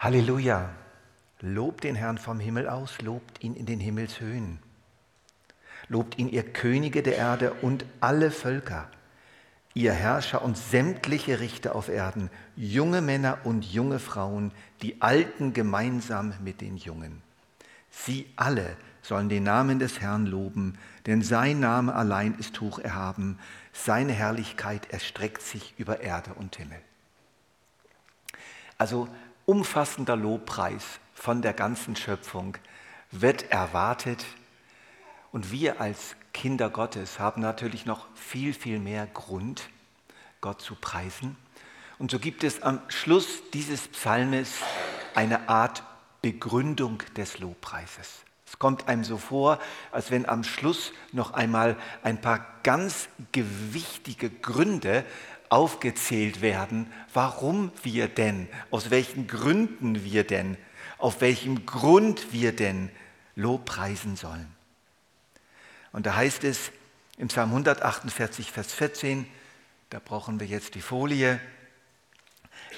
Halleluja. Lobt den Herrn vom Himmel aus, lobt ihn in den Himmelshöhen. Lobt ihn, ihr Könige der Erde und alle Völker, ihr Herrscher und sämtliche Richter auf Erden, junge Männer und junge Frauen, die Alten gemeinsam mit den Jungen. Sie alle sollen den Namen des Herrn loben, denn sein Name allein ist hoch erhaben, seine Herrlichkeit erstreckt sich über Erde und Himmel. Also umfassender Lobpreis von der ganzen Schöpfung wird erwartet. Und wir als Kinder Gottes haben natürlich noch viel, viel mehr Grund, Gott zu preisen. Und so gibt es am Schluss dieses Psalmes eine Art Begründung des Lobpreises. Es kommt einem so vor, als wenn am Schluss noch einmal ein paar ganz gewichtige Gründe aufgezählt werden, warum wir denn, aus welchen Gründen wir denn, auf welchem Grund wir denn Lob preisen sollen. Und da heißt es im Psalm 148, Vers 14, da brauchen wir jetzt die Folie,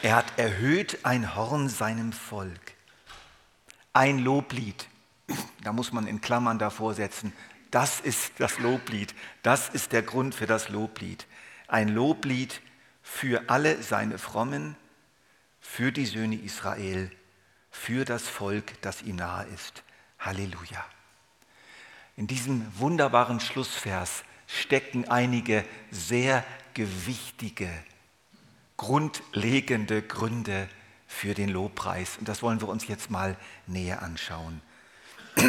er hat erhöht ein Horn seinem Volk. Ein Loblied, da muss man in Klammern davor setzen, das ist das Loblied, das ist der Grund für das Loblied ein Loblied für alle seine Frommen, für die Söhne Israel, für das Volk, das ihm nahe ist. Halleluja. In diesem wunderbaren Schlussvers stecken einige sehr gewichtige, grundlegende Gründe für den Lobpreis. Und das wollen wir uns jetzt mal näher anschauen.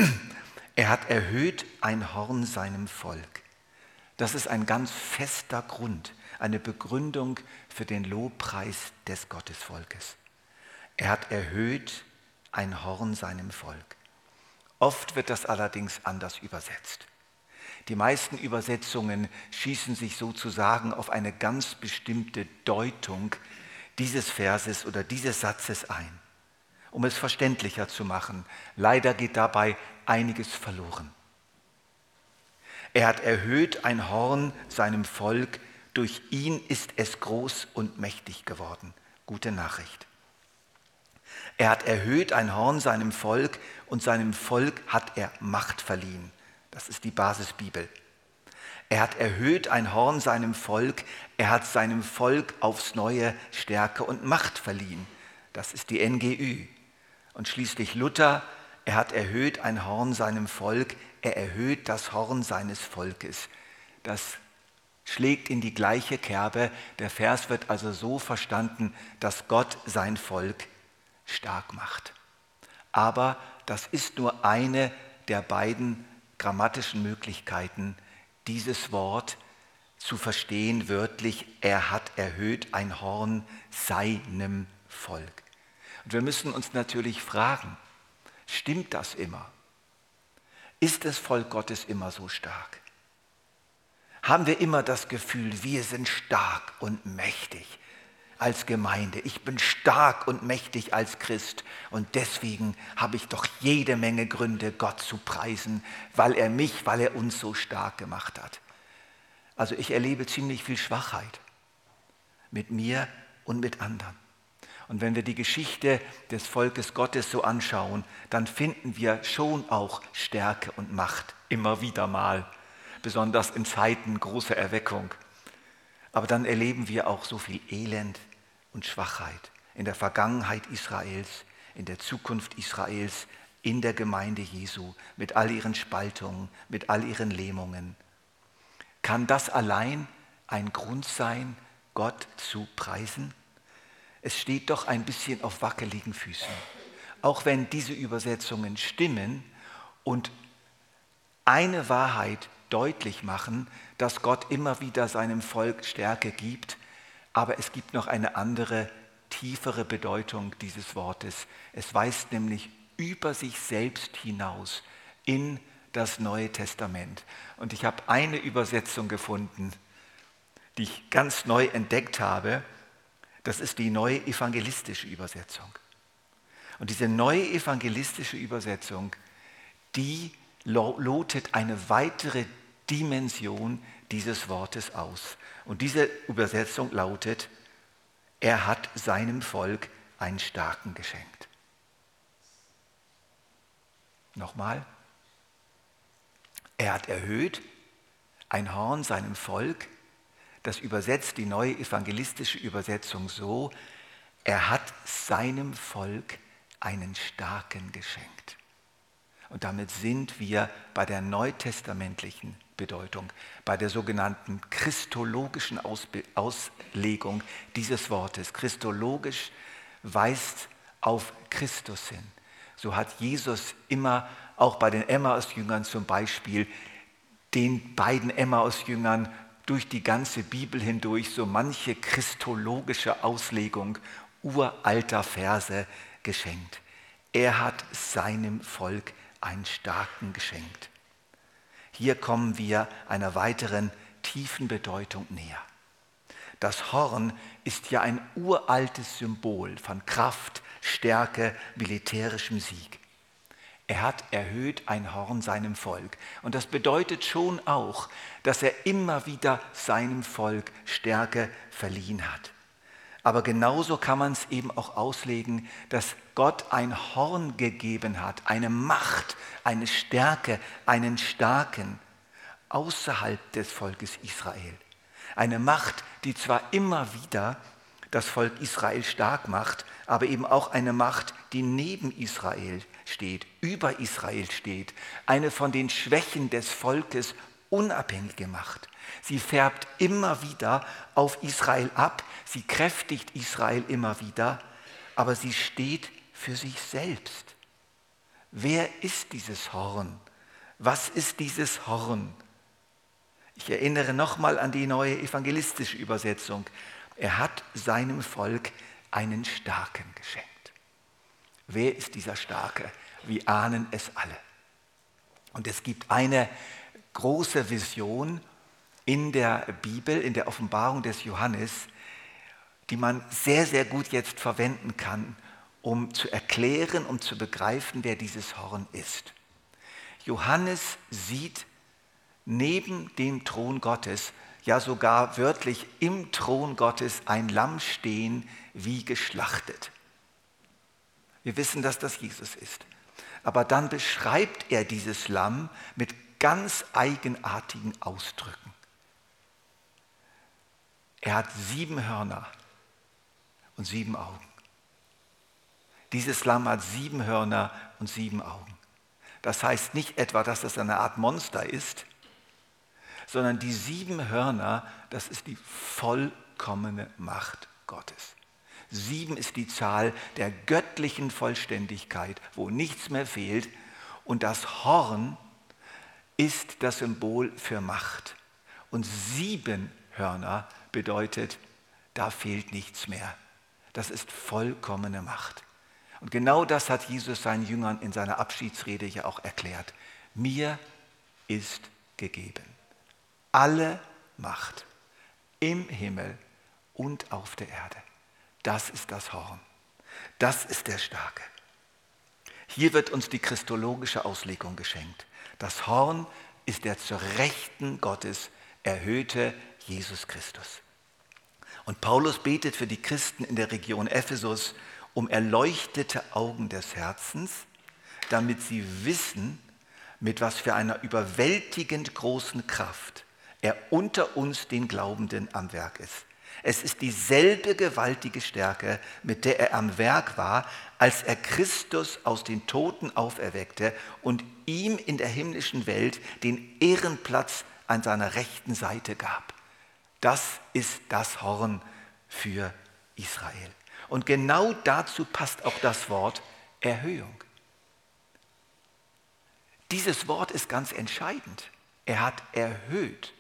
Er hat erhöht ein Horn seinem Volk. Das ist ein ganz fester Grund, eine Begründung für den Lobpreis des Gottesvolkes. Er hat erhöht ein Horn seinem Volk. Oft wird das allerdings anders übersetzt. Die meisten Übersetzungen schießen sich sozusagen auf eine ganz bestimmte Deutung dieses Verses oder dieses Satzes ein, um es verständlicher zu machen. Leider geht dabei einiges verloren. Er hat erhöht ein Horn seinem Volk, durch ihn ist es groß und mächtig geworden. Gute Nachricht. Er hat erhöht ein Horn seinem Volk und seinem Volk hat er Macht verliehen. Das ist die Basisbibel. Er hat erhöht ein Horn seinem Volk, er hat seinem Volk aufs neue Stärke und Macht verliehen. Das ist die NGÜ. Und schließlich Luther, er hat erhöht ein Horn seinem Volk, er erhöht das Horn seines Volkes. Das schlägt in die gleiche Kerbe. Der Vers wird also so verstanden, dass Gott sein Volk stark macht. Aber das ist nur eine der beiden grammatischen Möglichkeiten, dieses Wort zu verstehen wörtlich. Er hat erhöht ein Horn seinem Volk. Und wir müssen uns natürlich fragen, stimmt das immer? Ist das Volk Gottes immer so stark? Haben wir immer das Gefühl, wir sind stark und mächtig als Gemeinde. Ich bin stark und mächtig als Christ und deswegen habe ich doch jede Menge Gründe, Gott zu preisen, weil er mich, weil er uns so stark gemacht hat. Also ich erlebe ziemlich viel Schwachheit mit mir und mit anderen. Und wenn wir die Geschichte des Volkes Gottes so anschauen, dann finden wir schon auch Stärke und Macht immer wieder mal, besonders in Zeiten großer Erweckung. Aber dann erleben wir auch so viel Elend und Schwachheit in der Vergangenheit Israels, in der Zukunft Israels, in der Gemeinde Jesu, mit all ihren Spaltungen, mit all ihren Lähmungen. Kann das allein ein Grund sein, Gott zu preisen? es steht doch ein bisschen auf wackeligen Füßen. Auch wenn diese Übersetzungen stimmen und eine Wahrheit deutlich machen, dass Gott immer wieder seinem Volk Stärke gibt, aber es gibt noch eine andere, tiefere Bedeutung dieses Wortes. Es weist nämlich über sich selbst hinaus in das Neue Testament. Und ich habe eine Übersetzung gefunden, die ich ganz neu entdeckt habe. Das ist die neue evangelistische Übersetzung. Und diese neue evangelistische Übersetzung, die lotet eine weitere Dimension dieses Wortes aus. Und diese Übersetzung lautet, er hat seinem Volk einen Starken geschenkt. Nochmal. Er hat erhöht ein Horn seinem Volk. Das übersetzt die neue evangelistische Übersetzung so, er hat seinem Volk einen Starken geschenkt. Und damit sind wir bei der neutestamentlichen Bedeutung, bei der sogenannten christologischen Auslegung dieses Wortes. Christologisch weist auf Christus hin. So hat Jesus immer auch bei den Emmaus-Jüngern zum Beispiel den beiden Emmaus-Jüngern durch die ganze Bibel hindurch so manche christologische Auslegung uralter Verse geschenkt. Er hat seinem Volk einen starken geschenkt. Hier kommen wir einer weiteren tiefen Bedeutung näher. Das Horn ist ja ein uraltes Symbol von Kraft, Stärke, militärischem Sieg. Er hat erhöht ein Horn seinem Volk. Und das bedeutet schon auch, dass er immer wieder seinem Volk Stärke verliehen hat. Aber genauso kann man es eben auch auslegen, dass Gott ein Horn gegeben hat, eine Macht, eine Stärke, einen Starken außerhalb des Volkes Israel. Eine Macht, die zwar immer wieder das Volk Israel stark macht, aber eben auch eine Macht, die neben Israel steht, über Israel steht, eine von den Schwächen des Volkes unabhängige Macht. Sie färbt immer wieder auf Israel ab, sie kräftigt Israel immer wieder, aber sie steht für sich selbst. Wer ist dieses Horn? Was ist dieses Horn? Ich erinnere nochmal an die neue evangelistische Übersetzung. Er hat seinem Volk einen Starken geschenkt. Wer ist dieser Starke? Wir ahnen es alle. Und es gibt eine große Vision in der Bibel, in der Offenbarung des Johannes, die man sehr, sehr gut jetzt verwenden kann, um zu erklären, um zu begreifen, wer dieses Horn ist. Johannes sieht neben dem Thron Gottes, ja sogar wörtlich im Thron Gottes, ein Lamm stehen, wie geschlachtet. Wir wissen, dass das Jesus ist. Aber dann beschreibt er dieses Lamm mit ganz eigenartigen Ausdrücken. Er hat sieben Hörner und sieben Augen. Dieses Lamm hat sieben Hörner und sieben Augen. Das heißt nicht etwa, dass das eine Art Monster ist, sondern die sieben Hörner, das ist die vollkommene Macht Gottes. Sieben ist die Zahl der göttlichen Vollständigkeit, wo nichts mehr fehlt. Und das Horn ist das Symbol für Macht. Und sieben Hörner bedeutet, da fehlt nichts mehr. Das ist vollkommene Macht. Und genau das hat Jesus seinen Jüngern in seiner Abschiedsrede ja auch erklärt. Mir ist gegeben alle Macht im Himmel und auf der Erde. Das ist das Horn. Das ist der Starke. Hier wird uns die christologische Auslegung geschenkt. Das Horn ist der zur Rechten Gottes erhöhte Jesus Christus. Und Paulus betet für die Christen in der Region Ephesus um erleuchtete Augen des Herzens, damit sie wissen, mit was für einer überwältigend großen Kraft er unter uns den Glaubenden am Werk ist. Es ist dieselbe gewaltige Stärke, mit der er am Werk war, als er Christus aus den Toten auferweckte und ihm in der himmlischen Welt den Ehrenplatz an seiner rechten Seite gab. Das ist das Horn für Israel. Und genau dazu passt auch das Wort Erhöhung. Dieses Wort ist ganz entscheidend. Er hat erhöht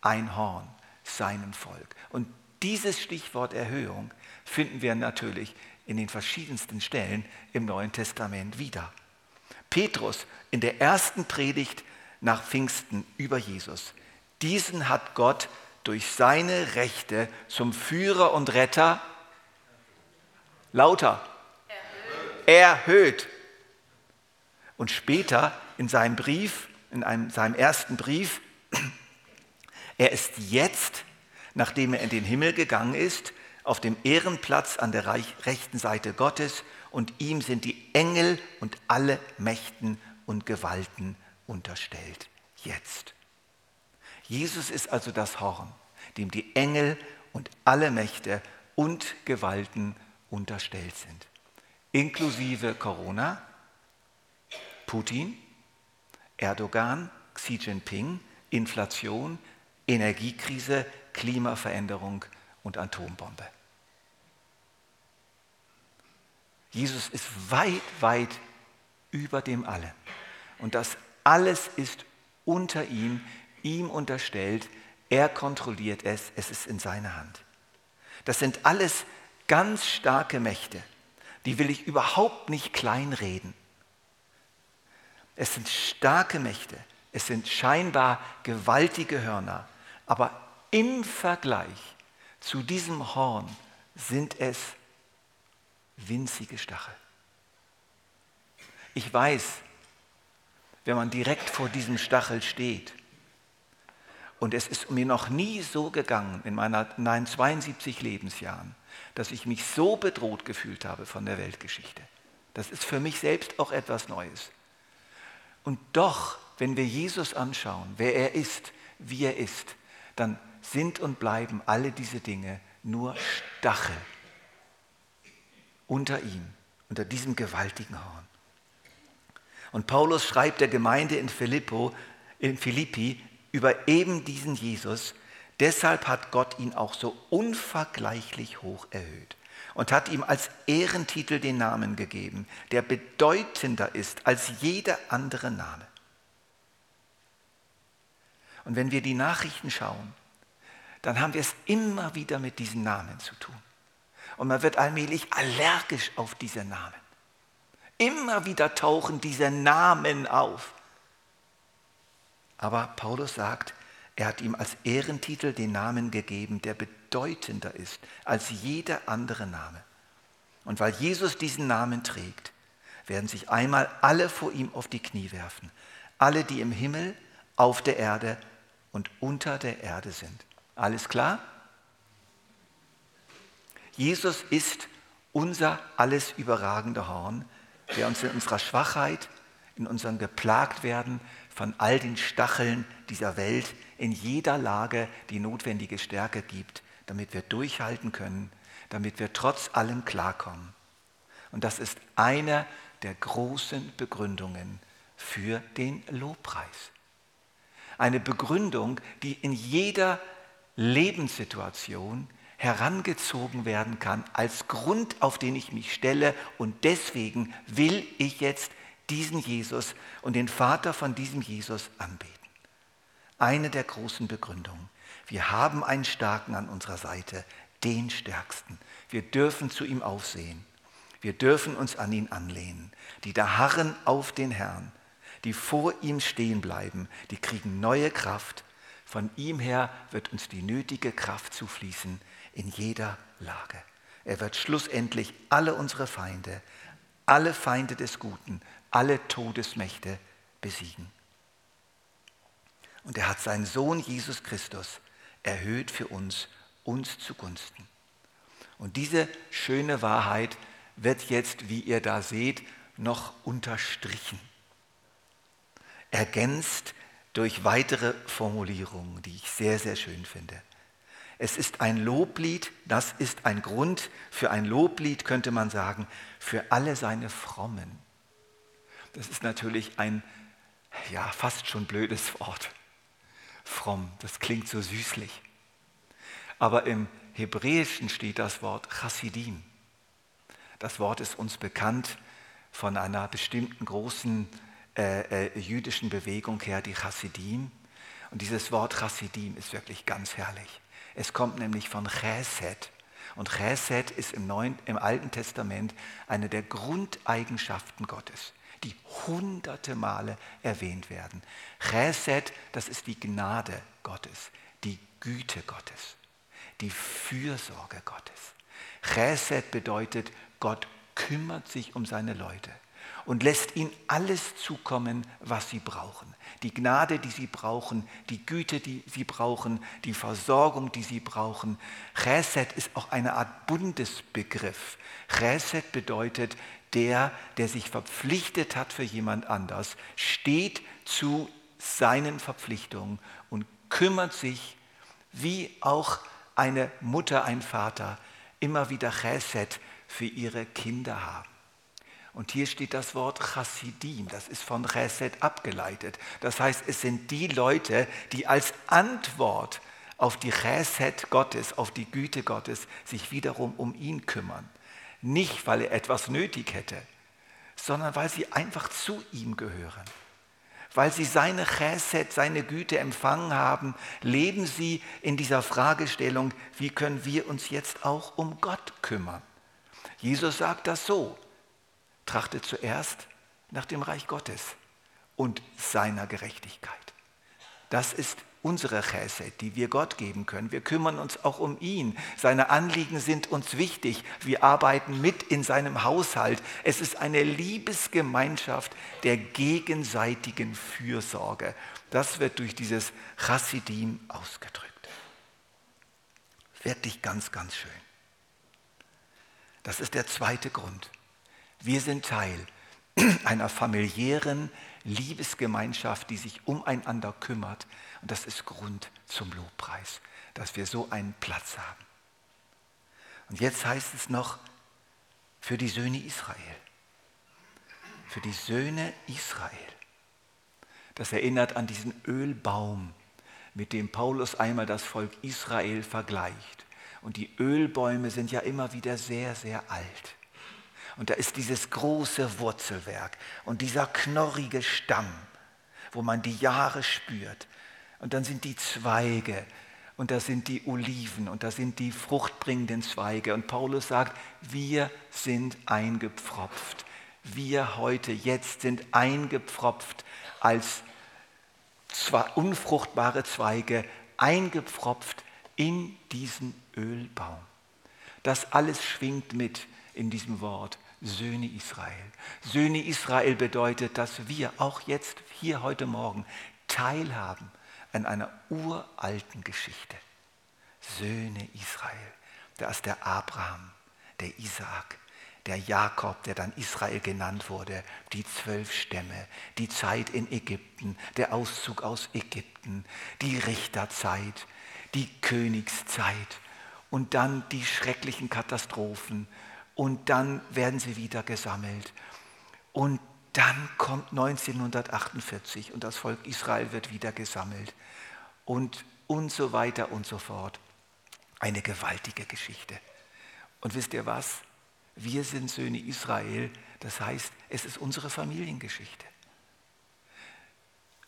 ein Horn seinem Volk. Und dieses Stichwort Erhöhung finden wir natürlich in den verschiedensten Stellen im Neuen Testament wieder. Petrus in der ersten Predigt nach Pfingsten über Jesus. Diesen hat Gott durch seine Rechte zum Führer und Retter lauter erhöht. erhöht. Und später in seinem Brief, in einem, seinem ersten Brief, er ist jetzt nachdem er in den Himmel gegangen ist, auf dem Ehrenplatz an der rechten Seite Gottes und ihm sind die Engel und alle Mächten und Gewalten unterstellt. Jetzt. Jesus ist also das Horn, dem die Engel und alle Mächte und Gewalten unterstellt sind. Inklusive Corona, Putin, Erdogan, Xi Jinping, Inflation, Energiekrise, Klimaveränderung und Atombombe. Jesus ist weit, weit über dem allen. Und das alles ist unter ihm, ihm unterstellt. Er kontrolliert es, es ist in seiner Hand. Das sind alles ganz starke Mächte. Die will ich überhaupt nicht kleinreden. Es sind starke Mächte. Es sind scheinbar gewaltige Hörner. Aber im Vergleich zu diesem Horn sind es winzige Stachel. Ich weiß, wenn man direkt vor diesem Stachel steht, und es ist mir noch nie so gegangen in meinen 72 Lebensjahren, dass ich mich so bedroht gefühlt habe von der Weltgeschichte. Das ist für mich selbst auch etwas Neues. Und doch, wenn wir Jesus anschauen, wer er ist, wie er ist, dann sind und bleiben alle diese Dinge nur Stachel unter ihm, unter diesem gewaltigen Horn. Und Paulus schreibt der Gemeinde in, Philippo, in Philippi über eben diesen Jesus, deshalb hat Gott ihn auch so unvergleichlich hoch erhöht und hat ihm als Ehrentitel den Namen gegeben, der bedeutender ist als jeder andere Name. Und wenn wir die Nachrichten schauen, dann haben wir es immer wieder mit diesen Namen zu tun. Und man wird allmählich allergisch auf diese Namen. Immer wieder tauchen diese Namen auf. Aber Paulus sagt, er hat ihm als Ehrentitel den Namen gegeben, der bedeutender ist als jeder andere Name. Und weil Jesus diesen Namen trägt, werden sich einmal alle vor ihm auf die Knie werfen. Alle, die im Himmel, auf der Erde und unter der Erde sind. Alles klar? Jesus ist unser alles überragende Horn, der uns in unserer Schwachheit, in unserem Geplagtwerden von all den Stacheln dieser Welt in jeder Lage die notwendige Stärke gibt, damit wir durchhalten können, damit wir trotz allem klarkommen. Und das ist eine der großen Begründungen für den Lobpreis. Eine Begründung, die in jeder Lebenssituation herangezogen werden kann als Grund, auf den ich mich stelle. Und deswegen will ich jetzt diesen Jesus und den Vater von diesem Jesus anbeten. Eine der großen Begründungen. Wir haben einen Starken an unserer Seite, den Stärksten. Wir dürfen zu ihm aufsehen. Wir dürfen uns an ihn anlehnen. Die da harren auf den Herrn, die vor ihm stehen bleiben, die kriegen neue Kraft. Von ihm her wird uns die nötige Kraft zufließen, in jeder Lage. Er wird schlussendlich alle unsere Feinde, alle Feinde des Guten, alle Todesmächte besiegen. Und er hat seinen Sohn Jesus Christus erhöht für uns, uns zugunsten. Und diese schöne Wahrheit wird jetzt, wie ihr da seht, noch unterstrichen, ergänzt durch weitere Formulierungen, die ich sehr, sehr schön finde. Es ist ein Loblied, das ist ein Grund für ein Loblied, könnte man sagen, für alle seine Frommen. Das ist natürlich ein, ja, fast schon blödes Wort. Fromm, das klingt so süßlich. Aber im Hebräischen steht das Wort Chassidim. Das Wort ist uns bekannt von einer bestimmten großen äh, äh, jüdischen Bewegung her, die Chassidim. Und dieses Wort Chassidim ist wirklich ganz herrlich. Es kommt nämlich von Chesed. Und Chesed ist im, Neuen, im Alten Testament eine der Grundeigenschaften Gottes, die hunderte Male erwähnt werden. Chesed, das ist die Gnade Gottes, die Güte Gottes, die Fürsorge Gottes. Chesed bedeutet, Gott kümmert sich um seine Leute und lässt ihnen alles zukommen, was sie brauchen. Die Gnade, die sie brauchen, die Güte, die sie brauchen, die Versorgung, die sie brauchen. Chesed ist auch eine Art Bundesbegriff. Chesed bedeutet der, der sich verpflichtet hat für jemand anders, steht zu seinen Verpflichtungen und kümmert sich, wie auch eine Mutter, ein Vater, immer wieder Chesed für ihre Kinder haben. Und hier steht das Wort Chassidim, das ist von Chesed abgeleitet. Das heißt, es sind die Leute, die als Antwort auf die Chesed Gottes, auf die Güte Gottes, sich wiederum um ihn kümmern. Nicht, weil er etwas nötig hätte, sondern weil sie einfach zu ihm gehören. Weil sie seine Chesed, seine Güte empfangen haben, leben sie in dieser Fragestellung, wie können wir uns jetzt auch um Gott kümmern. Jesus sagt das so, trachte zuerst nach dem Reich Gottes und seiner Gerechtigkeit. Das ist unsere Chesed, die wir Gott geben können. Wir kümmern uns auch um ihn. Seine Anliegen sind uns wichtig. Wir arbeiten mit in seinem Haushalt. Es ist eine Liebesgemeinschaft der gegenseitigen Fürsorge. Das wird durch dieses Chassidim ausgedrückt. Wirklich ganz, ganz schön. Das ist der zweite Grund. Wir sind Teil einer familiären Liebesgemeinschaft, die sich umeinander kümmert. Und das ist Grund zum Lobpreis, dass wir so einen Platz haben. Und jetzt heißt es noch für die Söhne Israel. Für die Söhne Israel. Das erinnert an diesen Ölbaum, mit dem Paulus einmal das Volk Israel vergleicht. Und die Ölbäume sind ja immer wieder sehr, sehr alt. Und da ist dieses große Wurzelwerk und dieser knorrige Stamm, wo man die Jahre spürt. Und dann sind die Zweige und da sind die Oliven und da sind die fruchtbringenden Zweige. Und Paulus sagt, wir sind eingepfropft. Wir heute, jetzt sind eingepfropft als zwar unfruchtbare Zweige, eingepfropft in diesen Ölbaum. Das alles schwingt mit in diesem Wort. Söhne Israel. Söhne Israel bedeutet, dass wir auch jetzt hier heute Morgen teilhaben an einer uralten Geschichte. Söhne Israel. Da ist der Abraham, der Isaak, der Jakob, der dann Israel genannt wurde, die zwölf Stämme, die Zeit in Ägypten, der Auszug aus Ägypten, die Richterzeit, die Königszeit und dann die schrecklichen Katastrophen und dann werden sie wieder gesammelt. Und dann kommt 1948 und das Volk Israel wird wieder gesammelt und, und so weiter und so fort. Eine gewaltige Geschichte. Und wisst ihr was? Wir sind Söhne Israel, das heißt, es ist unsere Familiengeschichte.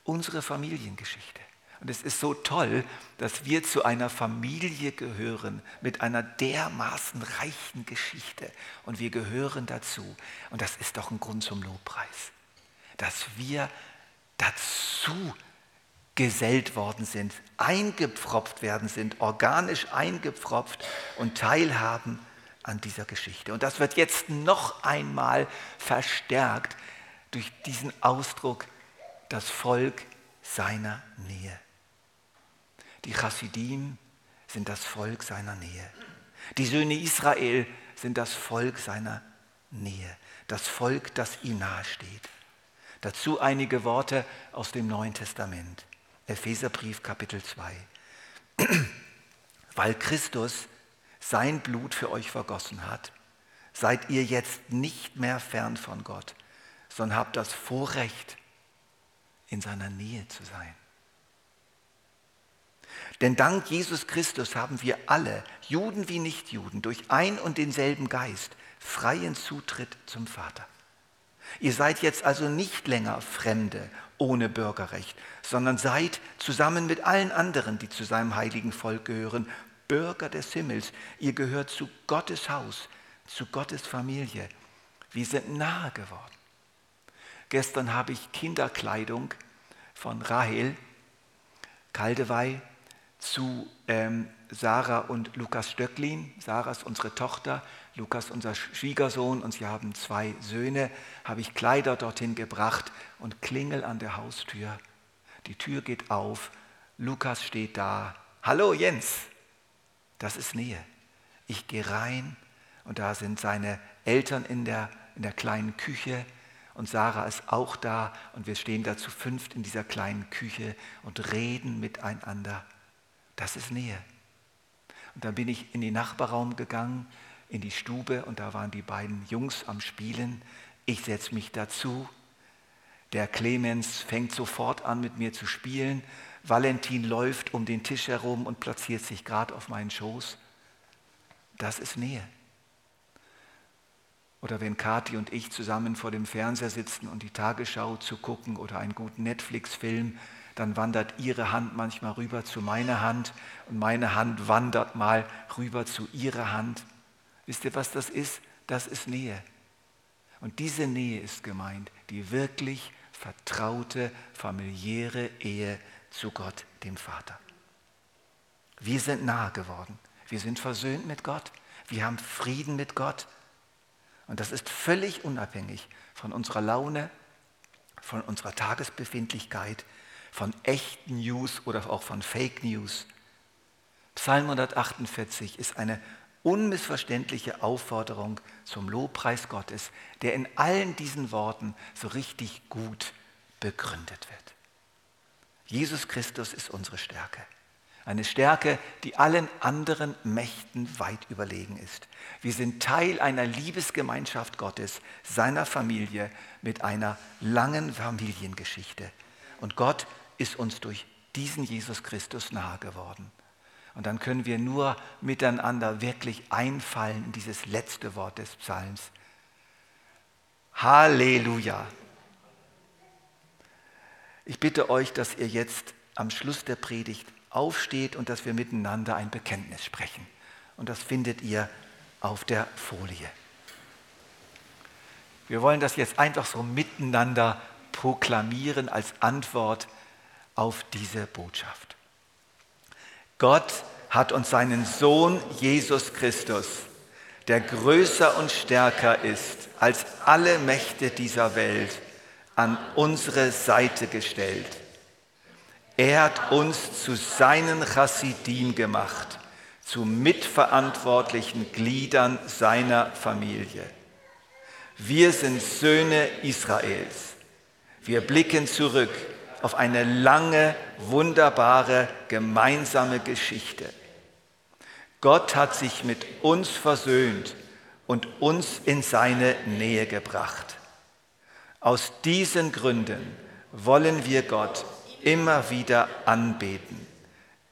Unsere Familiengeschichte. Und es ist so toll, dass wir zu einer Familie gehören mit einer dermaßen reichen Geschichte. Und wir gehören dazu. Und das ist doch ein Grund zum Lobpreis. Dass wir dazu gesellt worden sind, eingepfropft werden sind, organisch eingepfropft und teilhaben an dieser Geschichte. Und das wird jetzt noch einmal verstärkt durch diesen Ausdruck, das Volk seiner Nähe. Die Chassidim sind das Volk seiner Nähe. Die Söhne Israel sind das Volk seiner Nähe. Das Volk, das ihm nahesteht. Dazu einige Worte aus dem Neuen Testament. Epheserbrief Kapitel 2. Weil Christus sein Blut für euch vergossen hat, seid ihr jetzt nicht mehr fern von Gott, sondern habt das Vorrecht, in seiner Nähe zu sein. Denn dank Jesus Christus haben wir alle, Juden wie Nichtjuden, durch ein und denselben Geist freien Zutritt zum Vater. Ihr seid jetzt also nicht länger Fremde ohne Bürgerrecht, sondern seid zusammen mit allen anderen, die zu seinem heiligen Volk gehören, Bürger des Himmels. Ihr gehört zu Gottes Haus, zu Gottes Familie. Wir sind nahe geworden. Gestern habe ich Kinderkleidung von Rahel Kaldewey zu ähm, Sarah und Lukas Stöcklin. Sarah ist unsere Tochter, Lukas unser Schwiegersohn und sie haben zwei Söhne. Habe ich Kleider dorthin gebracht und klingel an der Haustür. Die Tür geht auf, Lukas steht da. Hallo Jens, das ist Nähe. Ich gehe rein und da sind seine Eltern in der in der kleinen Küche und Sarah ist auch da und wir stehen da zu fünft in dieser kleinen Küche und reden miteinander. Das ist Nähe. Und dann bin ich in den Nachbarraum gegangen, in die Stube und da waren die beiden Jungs am Spielen. Ich setze mich dazu. Der Clemens fängt sofort an, mit mir zu spielen. Valentin läuft um den Tisch herum und platziert sich gerade auf meinen Schoß. Das ist Nähe. Oder wenn Kathi und ich zusammen vor dem Fernseher sitzen und die Tagesschau zu gucken oder einen guten Netflix-Film, dann wandert ihre Hand manchmal rüber zu meiner Hand und meine Hand wandert mal rüber zu ihrer Hand. Wisst ihr, was das ist? Das ist Nähe. Und diese Nähe ist gemeint, die wirklich vertraute, familiäre Ehe zu Gott, dem Vater. Wir sind nahe geworden. Wir sind versöhnt mit Gott. Wir haben Frieden mit Gott. Und das ist völlig unabhängig von unserer Laune, von unserer Tagesbefindlichkeit, von echten News oder auch von Fake News. Psalm 148 ist eine unmissverständliche Aufforderung zum Lobpreis Gottes, der in allen diesen Worten so richtig gut begründet wird. Jesus Christus ist unsere Stärke. Eine Stärke, die allen anderen Mächten weit überlegen ist. Wir sind Teil einer Liebesgemeinschaft Gottes, seiner Familie mit einer langen Familiengeschichte. Und Gott ist uns durch diesen Jesus Christus nahe geworden. Und dann können wir nur miteinander wirklich einfallen in dieses letzte Wort des Psalms. Halleluja. Ich bitte euch, dass ihr jetzt am Schluss der Predigt aufsteht und dass wir miteinander ein Bekenntnis sprechen. Und das findet ihr auf der Folie. Wir wollen das jetzt einfach so miteinander proklamieren als Antwort auf diese Botschaft. Gott hat uns seinen Sohn Jesus Christus, der größer und stärker ist als alle Mächte dieser Welt, an unsere Seite gestellt. Er hat uns zu seinen Chassidim gemacht, zu mitverantwortlichen Gliedern seiner Familie. Wir sind Söhne Israels. Wir blicken zurück auf eine lange, wunderbare gemeinsame Geschichte. Gott hat sich mit uns versöhnt und uns in seine Nähe gebracht. Aus diesen Gründen wollen wir Gott immer wieder anbeten.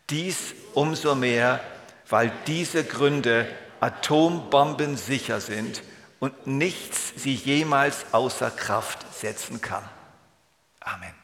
Dies umso mehr, weil diese Gründe atombombensicher sind und nichts sie jemals außer Kraft setzen kann. Amen.